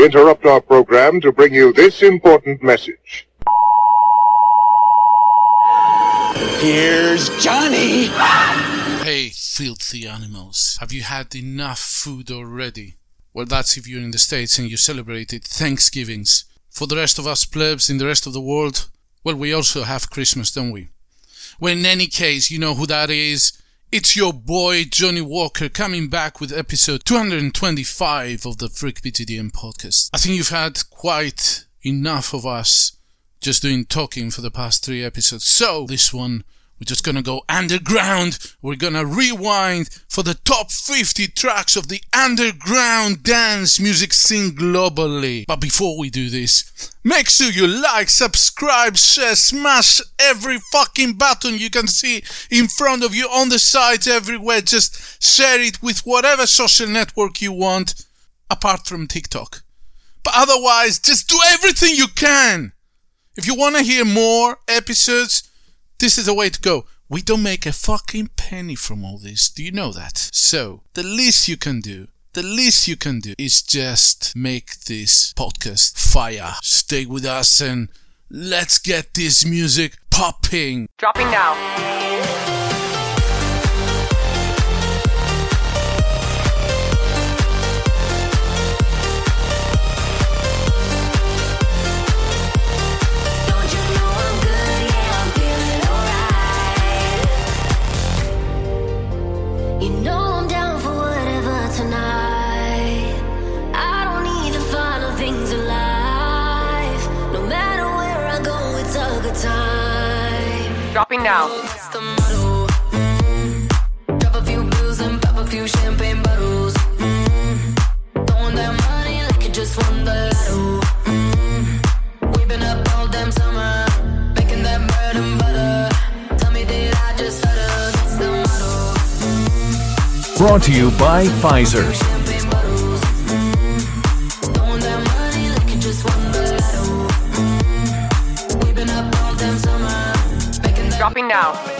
We interrupt our program to bring you this important message. Here's Johnny. Hey, filthy animals. Have you had enough food already? Well, that's if you're in the States and you celebrated Thanksgivings. For the rest of us plebs in the rest of the world, well, we also have Christmas, don't we? Well, in any case, you know who that is. It's your boy Johnny Walker coming back with episode 225 of the Freak Beats EDM podcast. I think you've had quite enough of us just doing talking for the past three episodes. So, this one we're just gonna go underground. We're gonna rewind for the top 50 tracks of the underground dance music scene globally. But before we do this, make sure you like, subscribe, share, smash every fucking button you can see in front of you on the sides everywhere. Just share it with whatever social network you want, apart from TikTok. But otherwise, just do everything you can. If you wanna hear more episodes, this is the way to go. We don't make a fucking penny from all this. Do you know that? So, the least you can do, the least you can do is just make this podcast fire. Stay with us and let's get this music popping. Dropping now. Damn summer, making that Dropping now.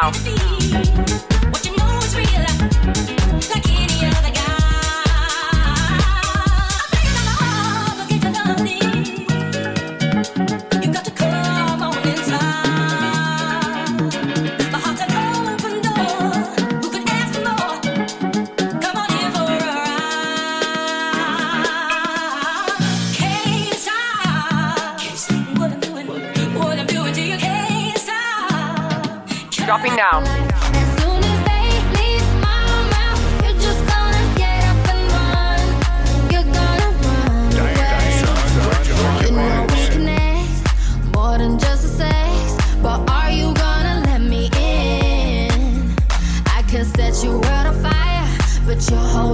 Salvation. But you're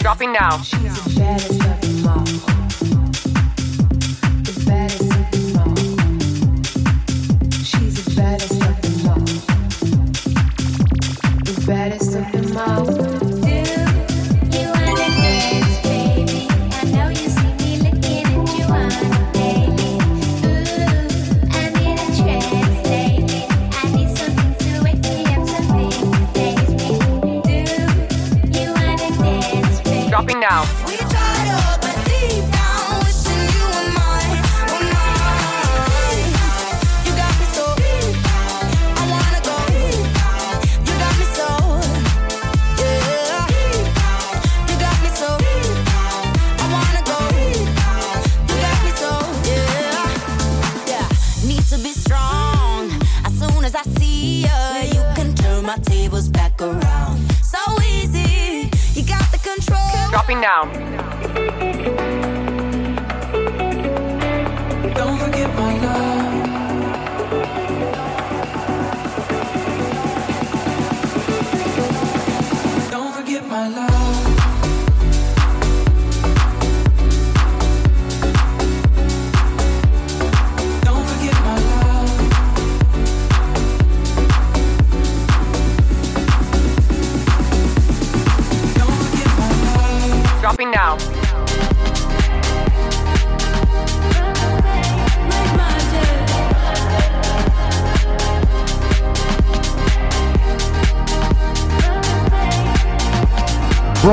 dropping now. She's baddest fucking.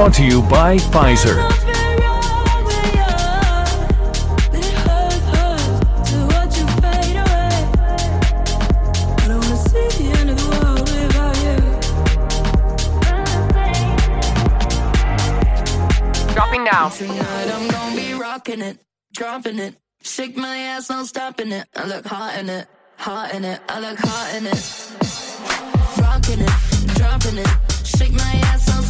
Brought to you by Pfizer. Tonight I'm gonna be rocking it, dropping it. Shake my ass, no stopping it. I look hot in it, hot in it. I look hot in it. Rocking it, dropping it. Shake my ass.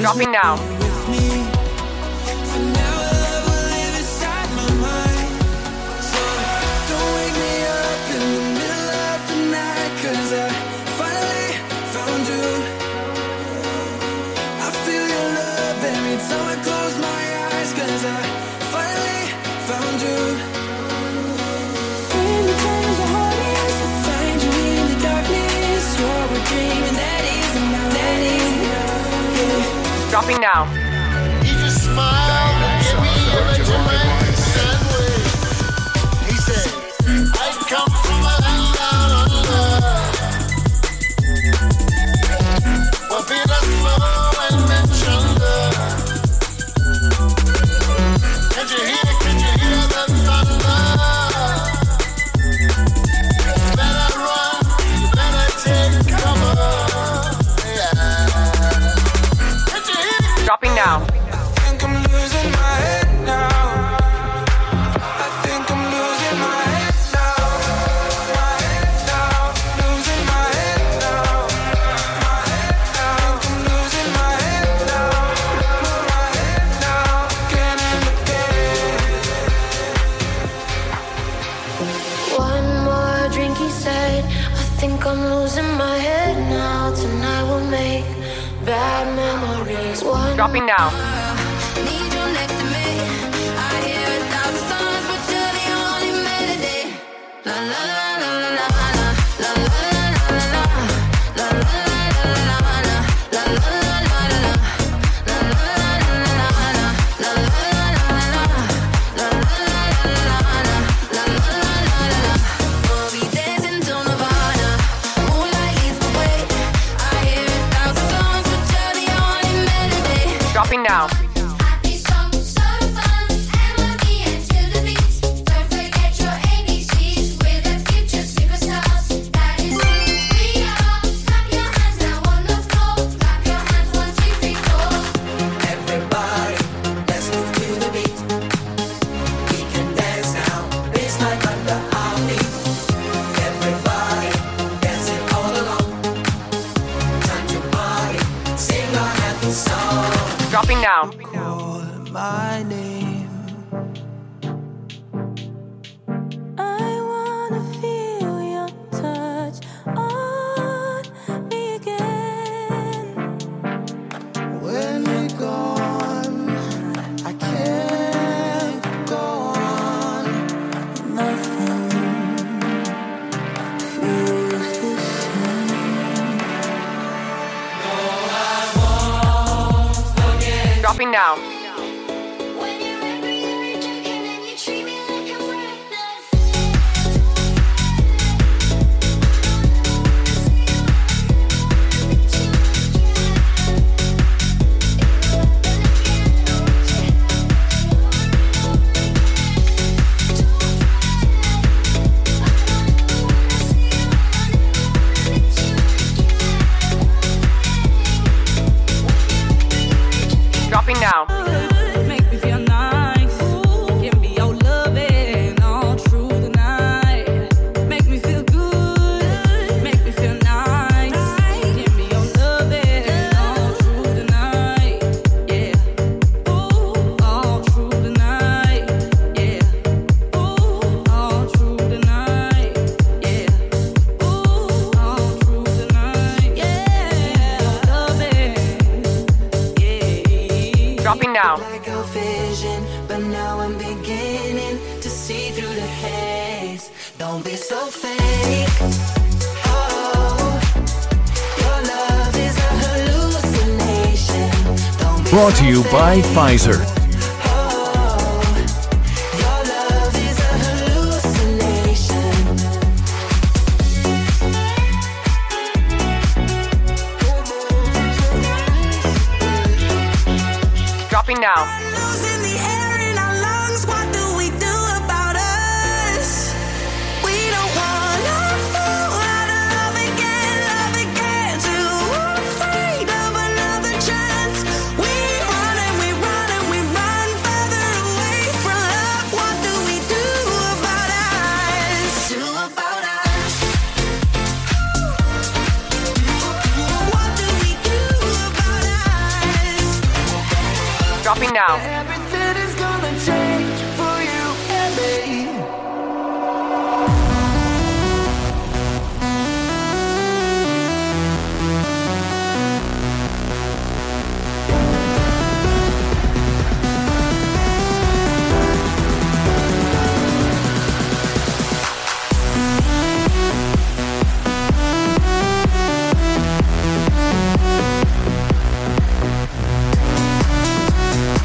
Dropping now. shopping now. 你 like a vision, but now I'm beginning to see through the haze. Don't be so fake. Oh, Brought to you by Pfizer.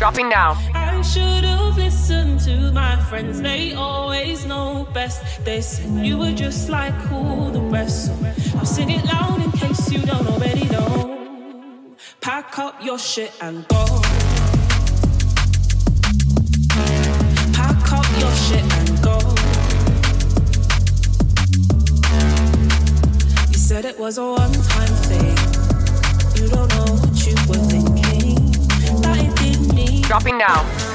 dropping now. I should have listened to my friends, they always know best. They said you were just like all the rest. So I'll sing it loud in case you don't already know. Pack up your shit and go. Pack up your shit and go. You said it was a one time thing. You don't know what you were thinking. Dropping now.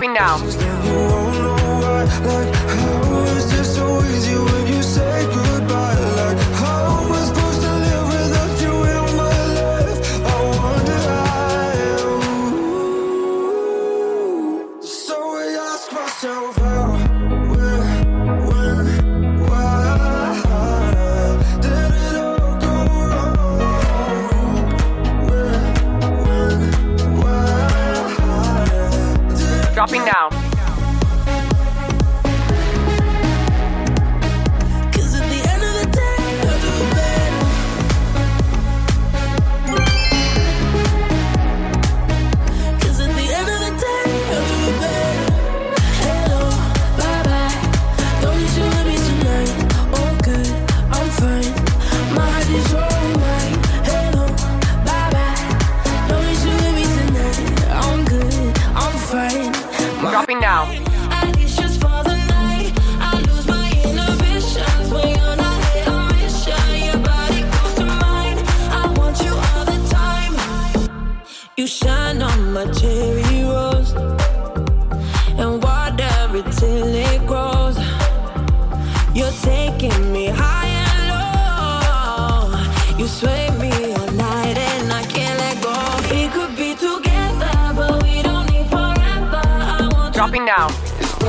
With you?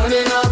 Running up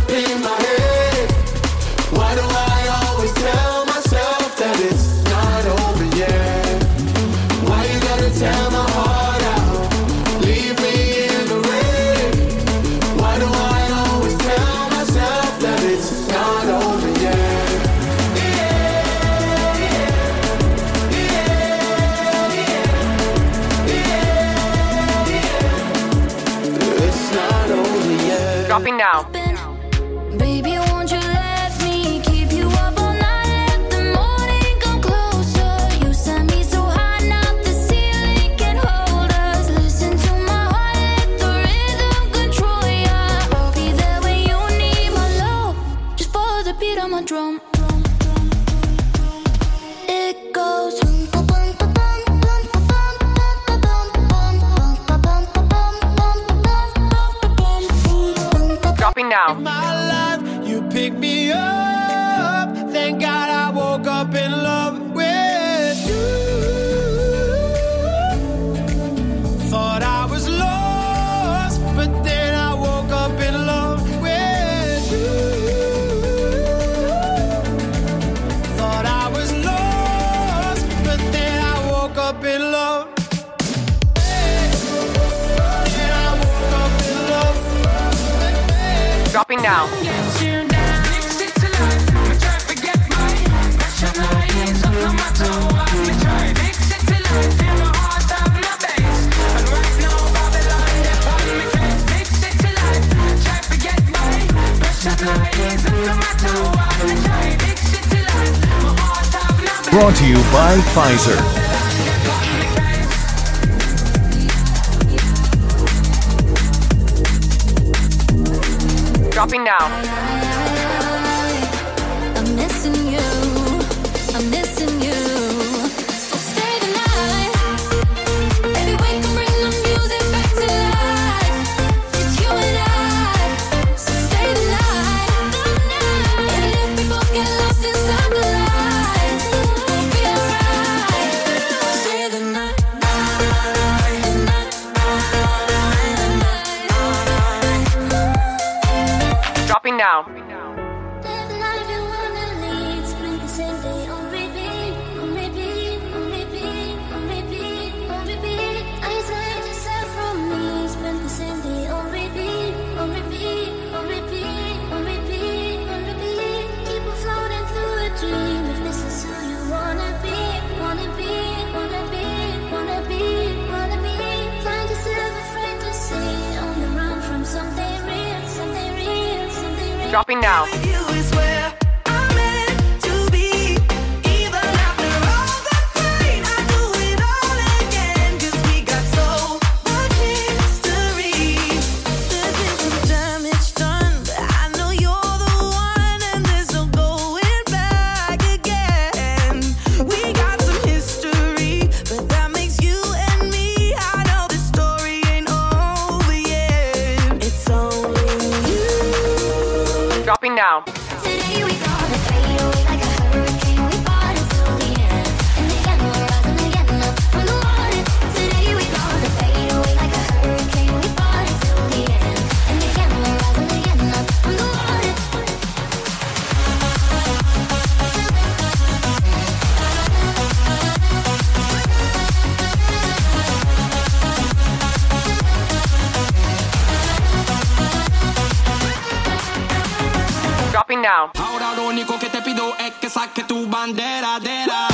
Pfizer. dropping down. dropping now. now. Ahora lo único que te pido es que saque tu bandera de la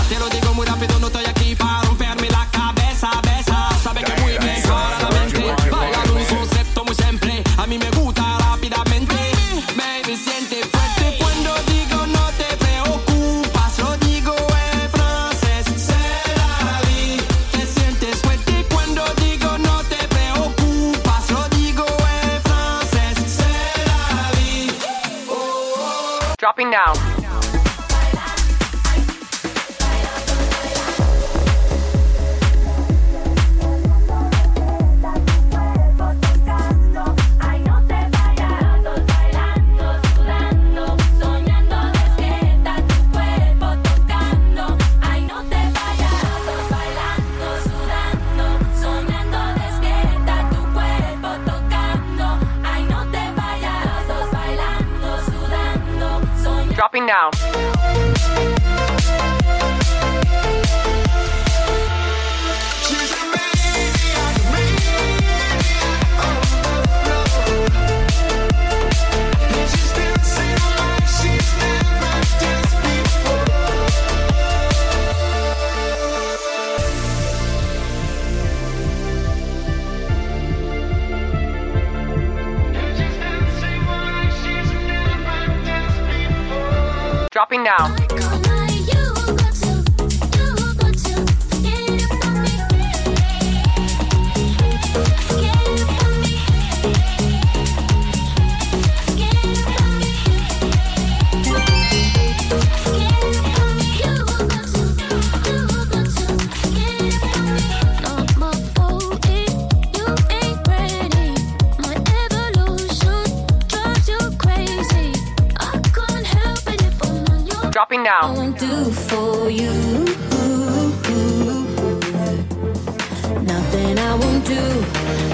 Ciao.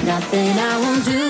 Nothing I won't do.